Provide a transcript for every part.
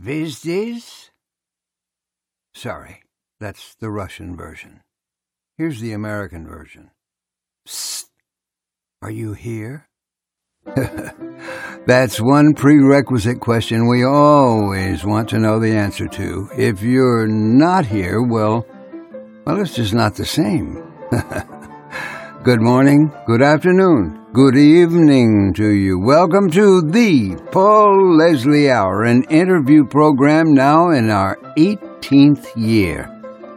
Vizdiz? Sorry, that's the Russian version. Here's the American version. Psst. Are you here? That's one prerequisite question we always want to know the answer to. If you're not here, well, well, it's just not the same. good morning, good afternoon, good evening to you. Welcome to the Paul Leslie Hour, an interview program now in our 18th year.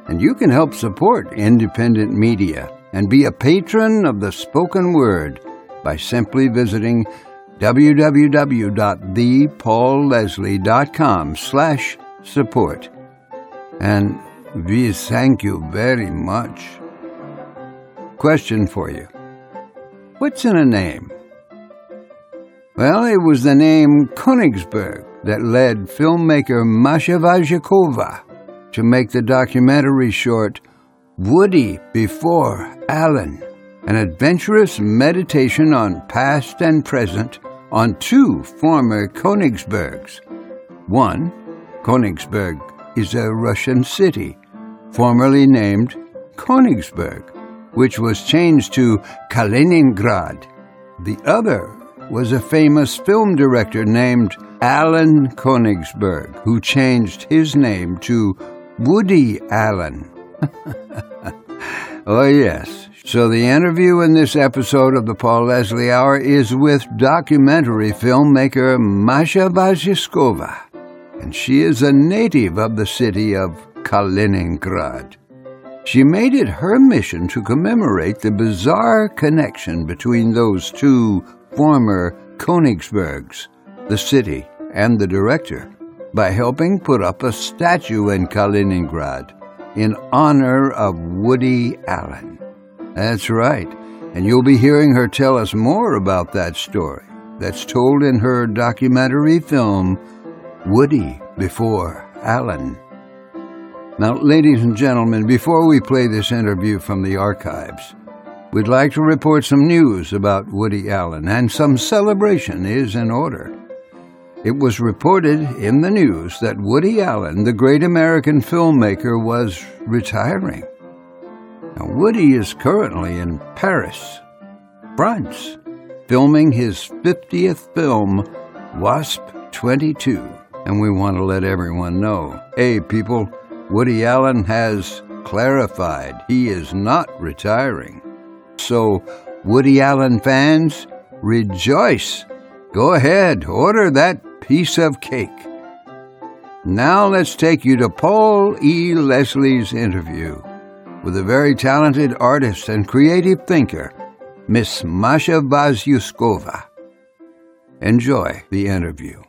And you can help support independent media and be a patron of the spoken word by simply visiting www.thepaulleslie.com slash support. And we thank you very much. Question for you. What's in a name? Well, it was the name Königsberg that led filmmaker Masha Vasyukova to make the documentary short Woody Before Allen an adventurous meditation on past and present on two former Königsbergs. One, Königsberg, is a Russian city, formerly named Königsberg, which was changed to Kaliningrad. The other was a famous film director named Allan Königsberg, who changed his name to Woody Allen. oh, yes, so, the interview in this episode of the Paul Leslie Hour is with documentary filmmaker Masha Vasyukova, and she is a native of the city of Kaliningrad. She made it her mission to commemorate the bizarre connection between those two former Königsbergs, the city and the director, by helping put up a statue in Kaliningrad in honor of Woody Allen. That's right. And you'll be hearing her tell us more about that story that's told in her documentary film, Woody Before Allen. Now, ladies and gentlemen, before we play this interview from the archives, we'd like to report some news about Woody Allen, and some celebration is in order. It was reported in the news that Woody Allen, the great American filmmaker, was retiring. Now, Woody is currently in Paris, France, filming his 50th film, Wasp 22. And we want to let everyone know hey, people, Woody Allen has clarified he is not retiring. So, Woody Allen fans, rejoice! Go ahead, order that piece of cake. Now let's take you to Paul E. Leslie's interview with a very talented artist and creative thinker, Miss Masha Vasyukova. Enjoy the interview.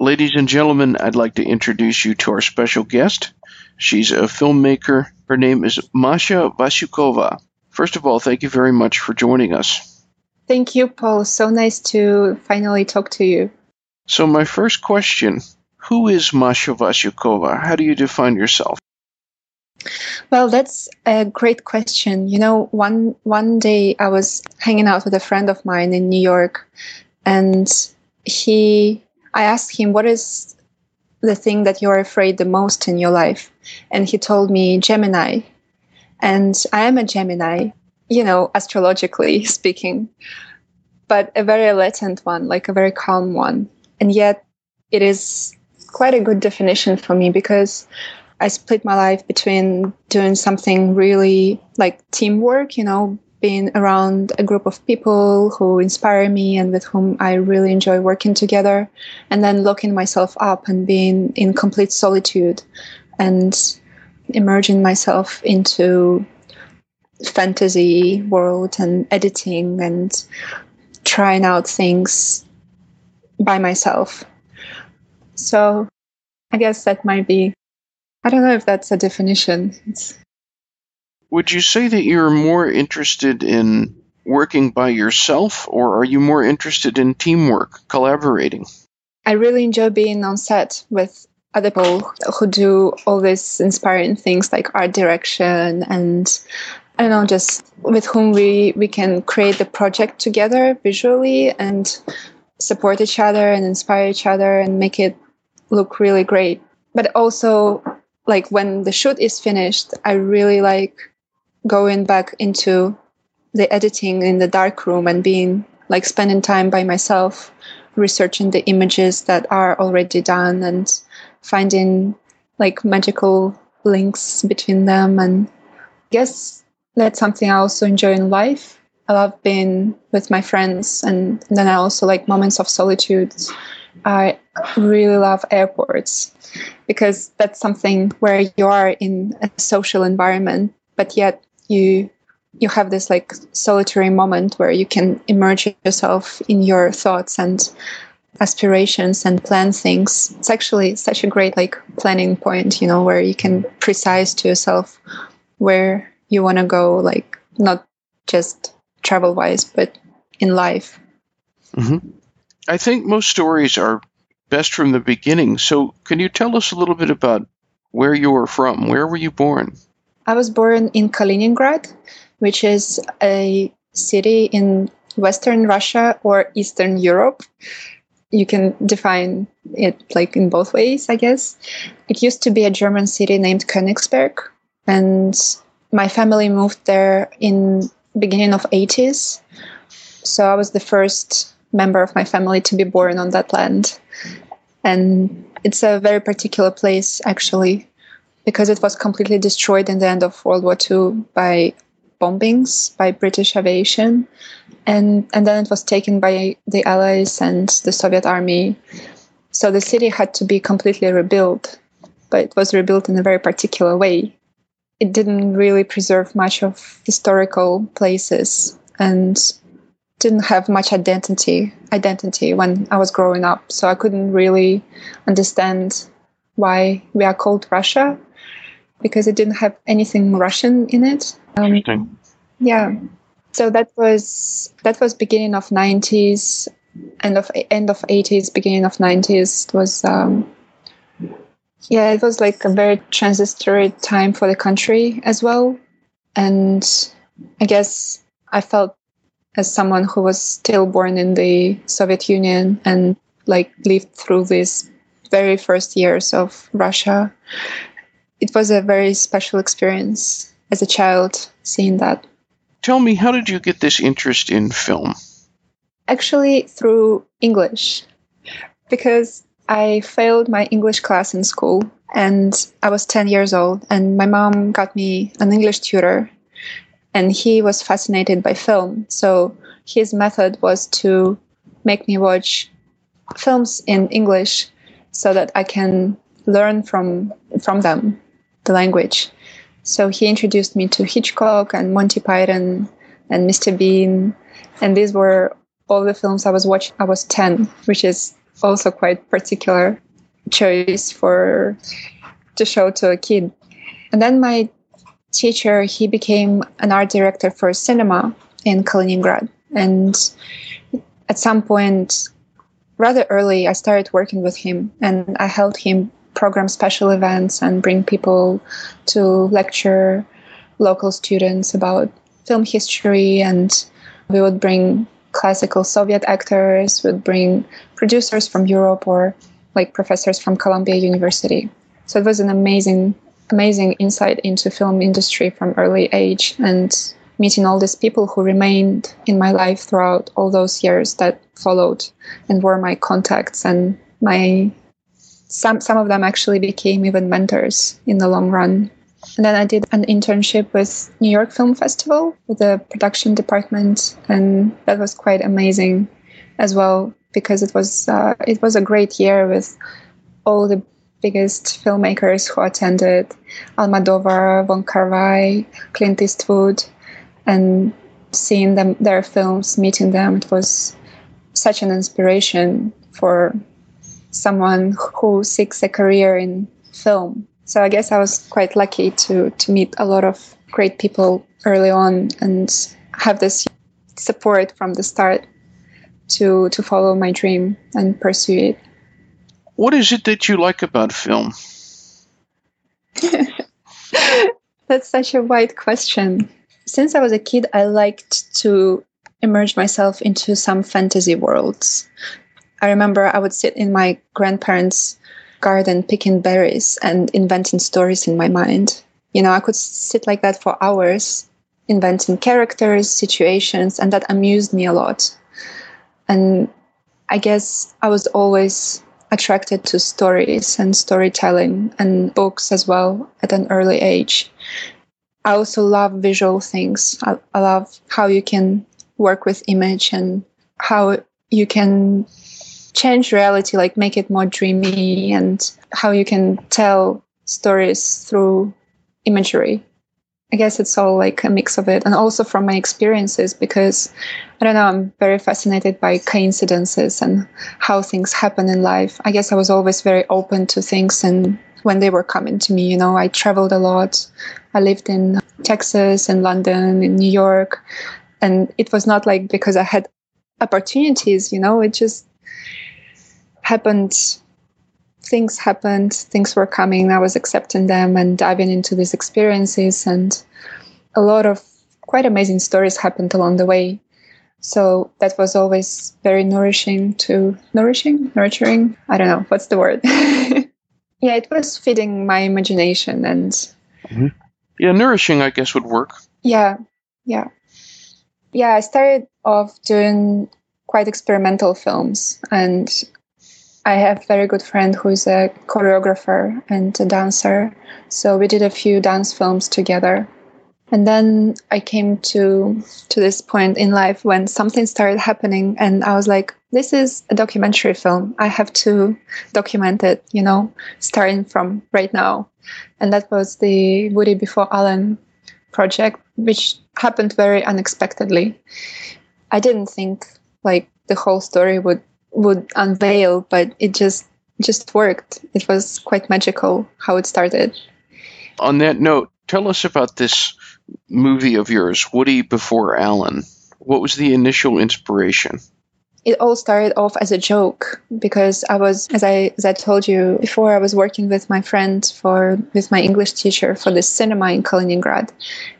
Ladies and gentlemen, I'd like to introduce you to our special guest. She's a filmmaker. Her name is Masha Vasyukova. First of all, thank you very much for joining us. Thank you, Paul. So nice to finally talk to you. So, my first question Who is Masha Vasyukova? How do you define yourself? Well, that's a great question. You know, one one day I was hanging out with a friend of mine in New York, and he, I asked him, "What is the thing that you're afraid the most in your life?" And he told me Gemini, and I am a Gemini. You know, astrologically speaking, but a very latent one, like a very calm one, and yet it is quite a good definition for me because I split my life between doing something really like teamwork, you know, being around a group of people who inspire me and with whom I really enjoy working together, and then locking myself up and being in complete solitude and immersing myself into fantasy world and editing and trying out things by myself. So I guess that might be I don't know if that's a definition. It's... Would you say that you're more interested in working by yourself, or are you more interested in teamwork, collaborating? I really enjoy being on set with other people who do all these inspiring things like art direction and I don't know, just with whom we, we can create the project together visually and support each other and inspire each other and make it look really great. But also, like when the shoot is finished, I really like going back into the editing in the dark room and being like spending time by myself researching the images that are already done and finding like magical links between them and I guess that's something I also enjoy in life. I love being with my friends and then I also like moments of solitude. I really love airports because that's something where you are in a social environment, but yet you you have this like solitary moment where you can immerse yourself in your thoughts and aspirations and plan things. It's actually such a great like planning point you know where you can precise to yourself where you want to go like not just travel wise but in life. Mm-hmm. i think most stories are best from the beginning. So can you tell us a little bit about where you were from? Where were you born i was born in kaliningrad which is a city in Western Russia or Eastern Europe. You can define it like in both ways, I guess. It used to be a German city named Königsberg, and my family moved there in beginning of 80s. So I was the first member of my family to be born on that land. And it's a very particular place actually because it was completely destroyed in the end of World War II by bombings by British aviation, and and then it was taken by the Allies and the Soviet army. So the city had to be completely rebuilt, but it was rebuilt in a very particular way. It didn't really preserve much of historical places and didn't have much identity identity when I was growing up. So I couldn't really understand why we are called Russia because it didn't have anything Russian in it. Um, Interesting. Yeah. So that was that was beginning of nineties, end of end of eighties, beginning of nineties. It was um, yeah, it was like a very transitory time for the country as well, and I guess I felt as someone who was still born in the Soviet Union and like lived through these very first years of Russia it was a very special experience as a child seeing that. Tell me, how did you get this interest in film? Actually, through English, because I failed my English class in school and I was 10 years old, and my mom got me an English tutor, and he was fascinated by film. So his method was to make me watch films in English so that I can learn from from them the language. So he introduced me to Hitchcock and Monty Python and Mr. Bean. And these were all the films I was watching. I was 10, which is also quite particular choice for to show to a kid. And then my teacher, he became an art director for cinema in Kaliningrad. And at some point, rather early, I started working with him and I helped him program special events and bring people to lecture local students about film history. And we would bring classical soviet actors would bring producers from europe or like professors from columbia university. So it was an amazing amazing insight into film industry from early age and meeting all these people who remained in my life throughout all those years that followed and were my contacts and my some some of them actually became even mentors in the long run. And then I did an internship with New York Film Festival with the production department, and that was quite amazing as well because it was uh, it was a great year with all the biggest filmmakers who attended Almodovar, Wong Kar-wai, Clint Eastwood, and seeing them their films, meeting them, it was such an inspiration for someone who seeks a career in film. So I guess I was quite lucky to to meet a lot of great people early on and have this support from the start to to follow my dream and pursue it. What is it that you like about film? That's such a wide question. Since I was a kid, I liked to immerse myself into some fantasy worlds. I remember I would sit in my grandparents' garden picking berries and inventing stories in my mind. You know, I could sit like that for hours, inventing characters, situations, and that amused me a lot. And I guess I was always attracted to stories and storytelling and books as well at an early age. I also love visual things. I, I love how you can work with image and how you can change reality, like make it more dreamy, and how you can tell stories through imagery. I guess it's all like a mix of it. And also from my experiences, because I don't know, I'm very fascinated by coincidences and how things happen in life. I guess I was always very open to things and when they were coming to me, you know, I traveled a lot. I lived in Texas and London, in New York. And it was not like because I had opportunities, you know, it just happened things happened, things were coming, I was accepting them and diving into these experiences, and a lot of quite amazing stories happened along the way. So that was always very nourishing to nourishing, nurturing. I don't know what's the word. yeah, it was feeding my imagination and. Mm-hmm. Yeah, nourishing, I guess, would work. Yeah, yeah. Yeah, I started off doing quite experimental films and I have a very good friend who is a choreographer and a dancer. So we did a few dance films together. And then I came to to this point in life when something started happening and I was like, this is a documentary film. I have to document it, you know, starting from right now. And that was the Woody Before Allen project, which happened very unexpectedly. I didn't think like the whole story would would unveil, but it just just worked. It was quite magical how it started. On that note, tell us about this movie of yours, Woody Before Allen. What was the initial inspiration? It all started off as a joke because I was, as I as I told you before, I was working with my friend for with my English teacher for the cinema in Kaliningrad,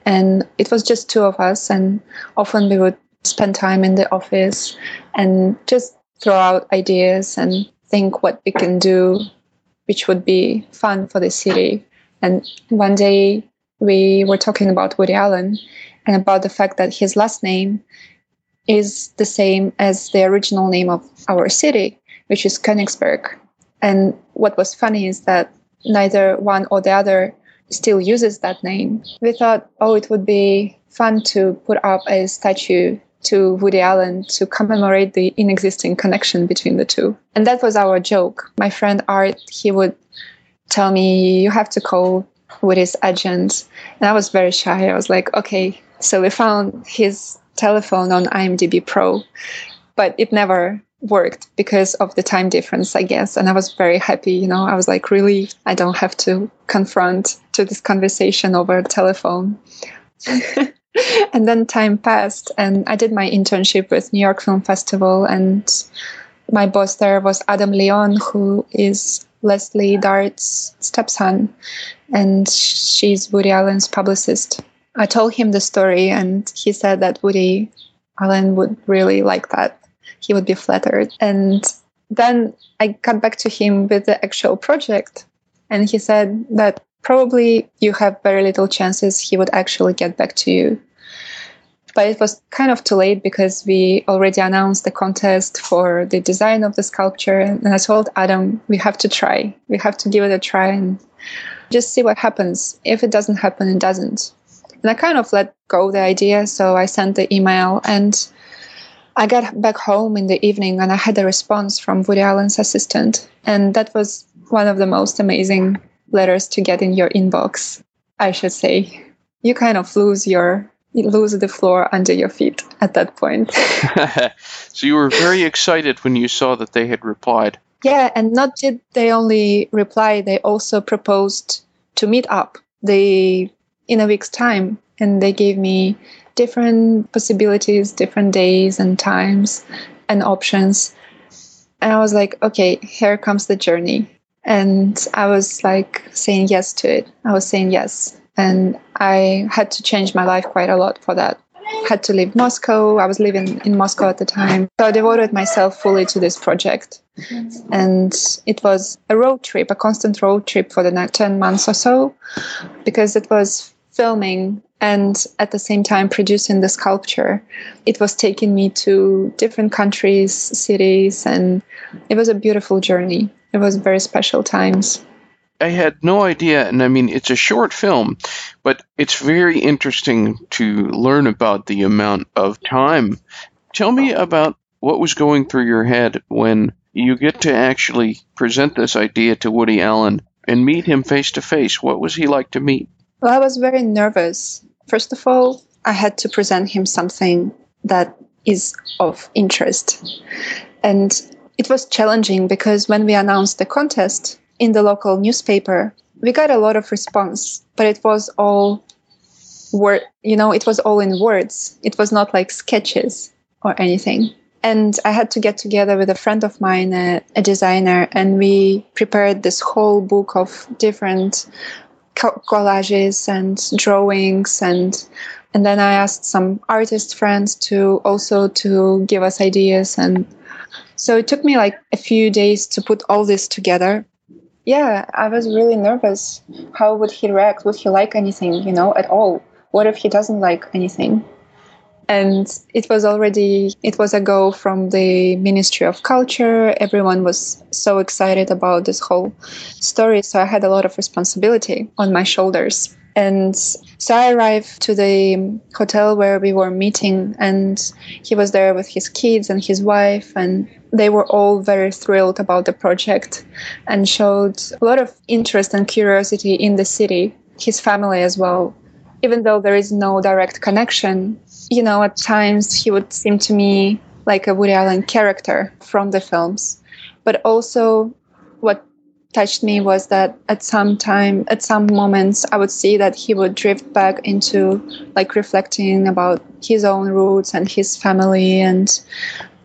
and it was just two of us, and often we would spend time in the office and just throw out ideas and think what we can do, which would be fun for the city. And one day we were talking about Woody Allen and about the fact that his last name is the same as the original name of our city, which is Königsberg. And what was funny is that neither one or the other still uses that name. We thought, oh, it would be fun to put up a statue to Woody Allen to commemorate the inexisting connection between the two. And that was our joke. My friend Art, he would tell me, You have to call Woody's agent. And I was very shy. I was like, Okay. So we found his telephone on IMDb Pro, but it never worked because of the time difference, I guess. And I was very happy, you know, I was like, really, I don't have to confront to this conversation over telephone. and then time passed and I did my internship with New York Film Festival and my boss there was Adam Leon who is Leslie Dart's stepson and she's Woody Allen's publicist. I told him the story and he said that Woody Allen would really like that. He would be flattered. And then I got back to him with the actual project and he said that probably you have very little chances he would actually get back to you but it was kind of too late because we already announced the contest for the design of the sculpture. And I told Adam, we have to try. We have to give it a try and just see what happens. If it doesn't happen, it doesn't. And I kind of let go the idea. So I sent the email and I got back home in the evening and I had a response from Woody Allen's assistant. And that was one of the most amazing letters to get in your inbox, I should say. You kind of lose your you lose the floor under your feet at that point. so you were very excited when you saw that they had replied. Yeah, and not did they only reply, they also proposed to meet up. They in a week's time and they gave me different possibilities, different days and times and options. And I was like, okay, here comes the journey. And I was like saying yes to it. I was saying yes and I had to change my life quite a lot for that. had to leave Moscow. I was living in Moscow at the time. So I devoted myself fully to this project. And it was a road trip, a constant road trip for the next 10 months or so, because it was filming and at the same time producing the sculpture. It was taking me to different countries, cities, and it was a beautiful journey. It was very special times. I had no idea, and I mean, it's a short film, but it's very interesting to learn about the amount of time. Tell me about what was going through your head when you get to actually present this idea to Woody Allen and meet him face to face. What was he like to meet? Well, I was very nervous. First of all, I had to present him something that is of interest. And it was challenging because when we announced the contest, in the local newspaper, we got a lot of response, but it was all word, you know, it was all in words. It was not like sketches or anything. And I had to get together with a friend of mine, a, a designer, and we prepared this whole book of different collages and drawings and and then I asked some artist friends to also to give us ideas and so it took me like a few days to put all this together yeah, I was really nervous. How would he react? Would he like anything, you know, at all? What if he doesn't like anything? And it was already, it was a go from the Ministry of Culture. Everyone was so excited about this whole story. So I had a lot of responsibility on my shoulders. And so I arrived to the hotel where we were meeting, and he was there with his kids and his wife, and they were all very thrilled about the project and showed a lot of interest and curiosity in the city, his family as well. Even though there is no direct connection, you know, at times he would seem to me like a Woody Allen character from the films. But also, what touched me was that at some time at some moments i would see that he would drift back into like reflecting about his own roots and his family and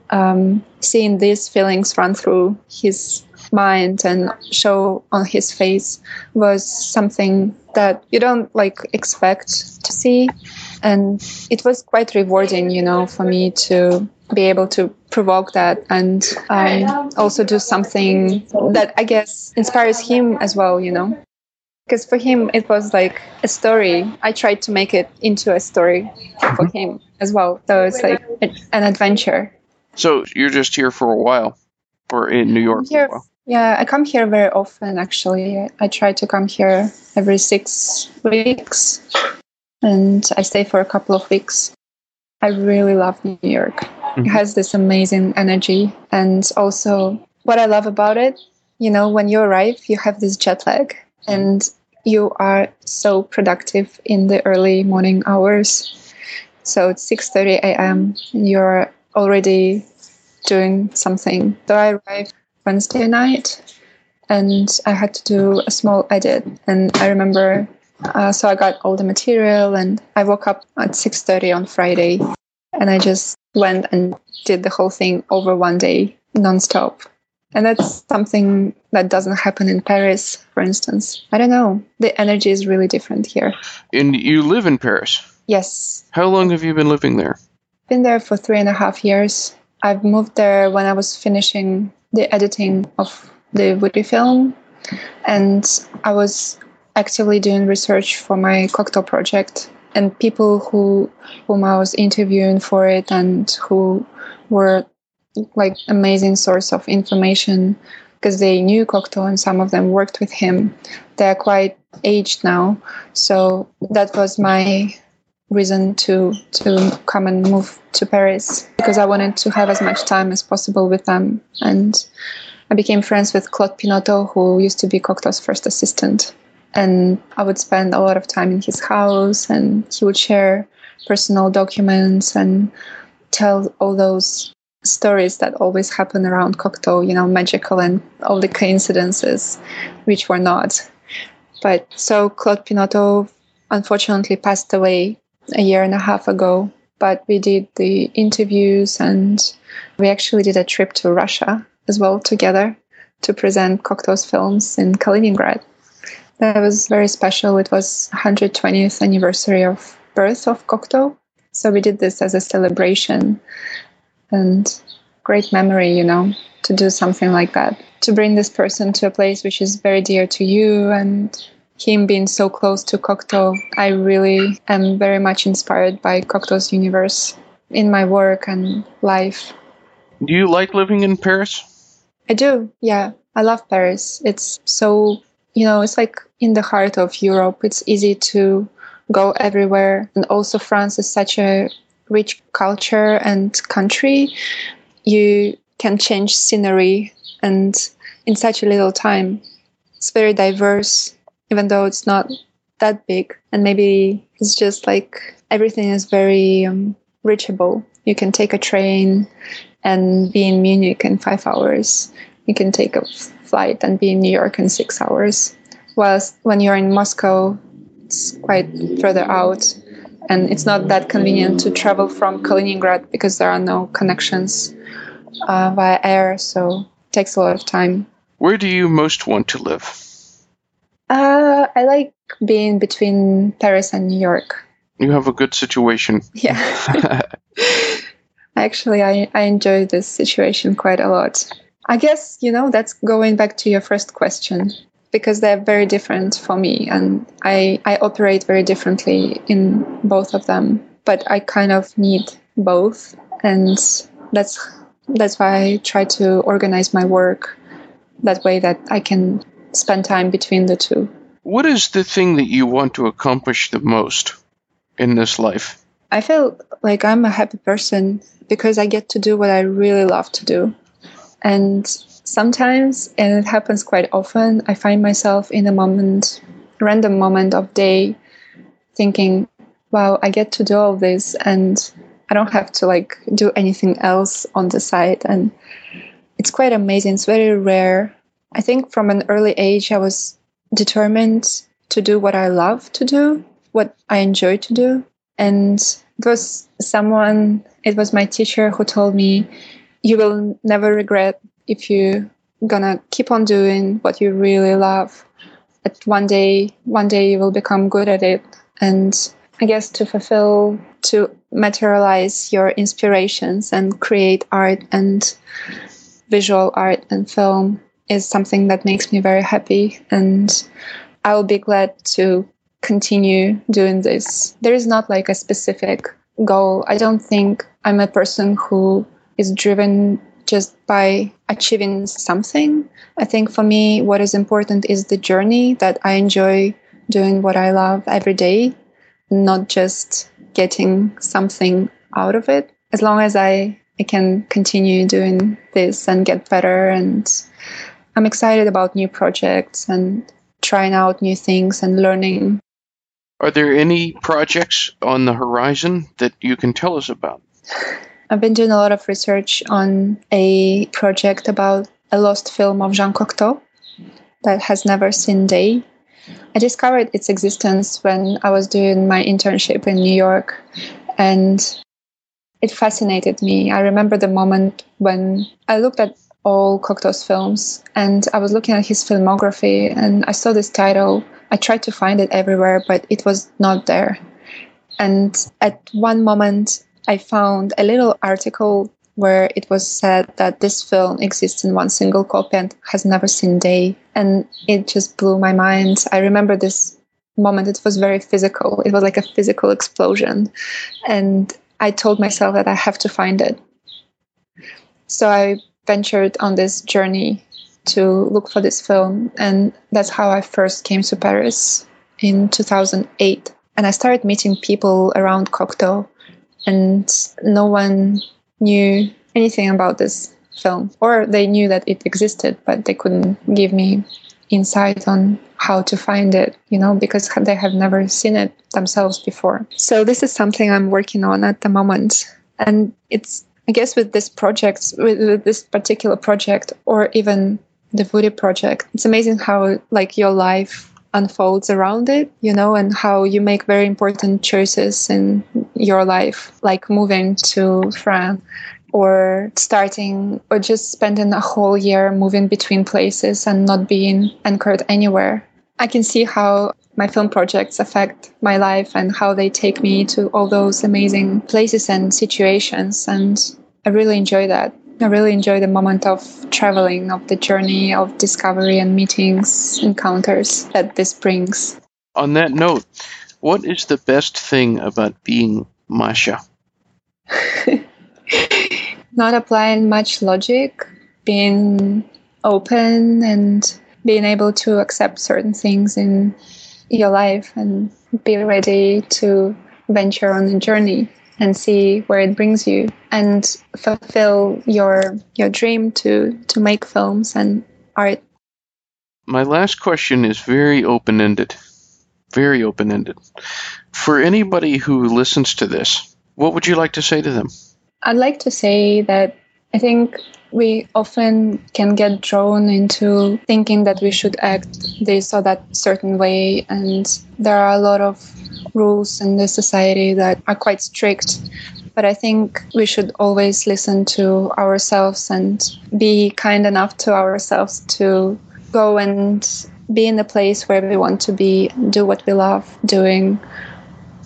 um, seeing these feelings run through his mind and show on his face was something that you don't like expect to see and it was quite rewarding you know for me to be able to provoke that and um, also do something that I guess inspires him as well, you know. Because for him, it was like a story. I tried to make it into a story for mm-hmm. him as well. So it's like an adventure. So you're just here for a while, or in New York? Here, yeah, I come here very often. Actually, I try to come here every six weeks, and I stay for a couple of weeks. I really love New York. Mm-hmm. It has this amazing energy. And also, what I love about it, you know, when you arrive, you have this jet lag and you are so productive in the early morning hours. So it's 6:30 a.m. and you're already doing something. So I arrived Wednesday night and I had to do a small edit. And I remember, uh, so I got all the material and I woke up at 6:30 on Friday and I just went and did the whole thing over one day, nonstop. And that's something that doesn't happen in Paris, for instance. I don't know. The energy is really different here. And you live in Paris? Yes. How long have you been living there? Been there for three and a half years. I've moved there when I was finishing the editing of the Woody film, and I was actively doing research for my Cocteau project. And people who whom I was interviewing for it and who were like amazing source of information because they knew Cocteau and some of them worked with him. They're quite aged now, so that was my reason to to come and move to Paris because I wanted to have as much time as possible with them and I became friends with Claude Pinoteau who used to be Cocteau's first assistant and I would spend a lot of time in his house and he would share personal documents and tell all those stories that always happen around Cocteau, you know, magical and all the coincidences, which were not. But so Claude Pinoteau unfortunately passed away a year and a half ago, but we did the interviews and we actually did a trip to Russia as well together to present Cocteau's films in Kaliningrad. That was very special. It was 120th anniversary of birth of Cocteau. So we did this as a celebration and great memory, you know, to do something like that. To bring this person to a place which is very dear to you and him being so close to Cocteau, I really am very much inspired by Cocteau's universe in my work and life. Do you like living in Paris? I do, yeah. I love Paris. It's so, you know, it's like in the heart of Europe. It's easy to go everywhere. And also, France is such a rich culture and country. You can change scenery and in such a little time. It's very diverse even though it's not that big. And maybe it's just like everything is very um, reachable. You can take a train and be in Munich in five hours. You can take a flight and be in New York in six hours. Whilst when you're in Moscow, it's quite further out. And it's not that convenient to travel from Kaliningrad because there are no connections uh, via air. So it takes a lot of time. Where do you most want to live? Uh, I like being between Paris and New York. You have a good situation. Yeah. Actually, I, I enjoy this situation quite a lot. I guess, you know, that's going back to your first question because they're very different for me and I, I operate very differently in both of them. But I kind of need both. And that's that's why I try to organize my work that way that I can spend time between the two. What is the thing that you want to accomplish the most in this life? I feel like I'm a happy person because I get to do what I really love to do. And sometimes, and it happens quite often, I find myself in a moment, random moment of day, thinking, wow, I get to do all this and I don't have to like do anything else on the side. And it's quite amazing. It's very rare I think from an early age, I was determined to do what I love to do, what I enjoy to do. And it was someone, it was my teacher who told me, you will never regret if you're gonna keep on doing what you really love. But one day, one day you will become good at it. And I guess to fulfill, to materialize your inspirations and create art and visual art and film is something that makes me very happy and I will be glad to continue doing this. There is not like a specific goal. I don't think I'm a person who is driven just by achieving something. I think for me, what is important is the journey that I enjoy doing what I love every day, not just getting something out of it. As long as I, I can continue doing this and get better and I'm excited about new projects and trying out new things and learning. Are there any projects on the horizon that you can tell us about? I've been doing a lot of research on a project about a lost film of Jean Cocteau that has never seen day. I discovered its existence when I was doing my internship in New York and it fascinated me. I remember the moment when I looked at all Cocteau's films. And I was looking at his filmography and I saw this title. I tried to find it everywhere, but it was not there. And at one moment, I found a little article where it was said that this film exists in one single copy and has never seen day. And it just blew my mind. I remember this moment, it was very physical. It was like a physical explosion. And I told myself that I have to find it. So I ventured on this journey to look for this film. And that's how I first came to Paris in 2008. And I started meeting people around Cocteau, and no one knew anything about this film, or they knew that it existed, but they couldn't give me insight on how to find it, you know, because they have never seen it themselves before. So this is something I'm working on at the moment. And it's I guess with this project, with, this particular project, or even the Woody project, it's amazing how like your life unfolds around it, you know, and how you make very important choices in your life, like moving to France or starting or just spending a whole year moving between places and not being anchored anywhere. I can see how my film projects affect my life and how they take me to all those amazing places and situations. And I really enjoy that. I really enjoy the moment of traveling, of the journey of discovery and meetings, encounters that this brings. On that note, what is the best thing about being Masha? Not applying much logic, being open and being able to accept certain things in your life and be ready to venture on a journey and see where it brings you and fulfill your your dream to to make films and art. My last question is very open-ended. Very open-ended. For anybody who listens to this, what would you like to say to them? I'd like to say that I think we often can get drawn into thinking that we should act this or that certain way, and there are a lot of rules in the society that are quite strict. But I think we should always listen to ourselves and be kind enough to ourselves to go and be in the place where we want to be, do what we love doing,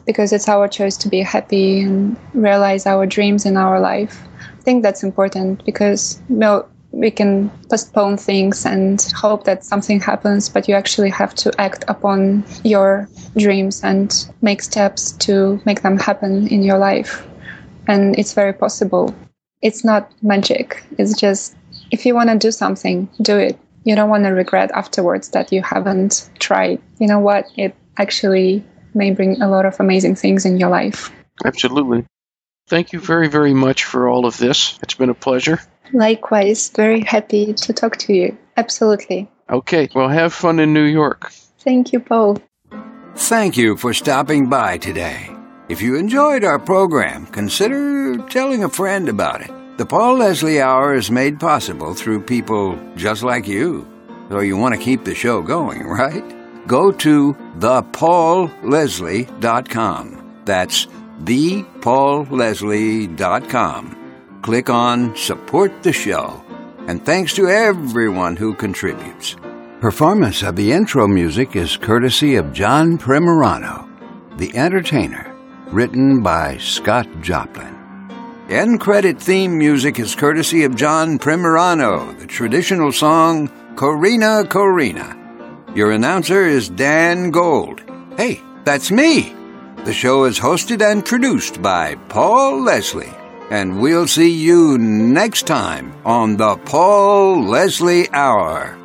because it's our choice to be happy and realize our dreams in our life think that's important because you know, we can postpone things and hope that something happens, but you actually have to act upon your dreams and make steps to make them happen in your life. And it's very possible. It's not magic. It's just if you want to do something, do it. You don't want to regret afterwards that you haven't tried. You know what? It actually may bring a lot of amazing things in your life. Absolutely. Thank you very, very much for all of this. It's been a pleasure. Likewise, very happy to talk to you. Absolutely. Okay, well, have fun in New York. Thank you, Paul. Thank you for stopping by today. If you enjoyed our program, consider telling a friend about it. The Paul Leslie Hour is made possible through people just like you. So you want to keep the show going, right? Go to thepaulleslie.com. That's thepaulleslie.com. Click on Support the Show. And thanks to everyone who contributes. Performance of the intro music is courtesy of John Primorano, The Entertainer, written by Scott Joplin. End credit theme music is courtesy of John Primorano, the traditional song Corina Corina. Your announcer is Dan Gold. Hey, that's me! The show is hosted and produced by Paul Leslie. And we'll see you next time on the Paul Leslie Hour.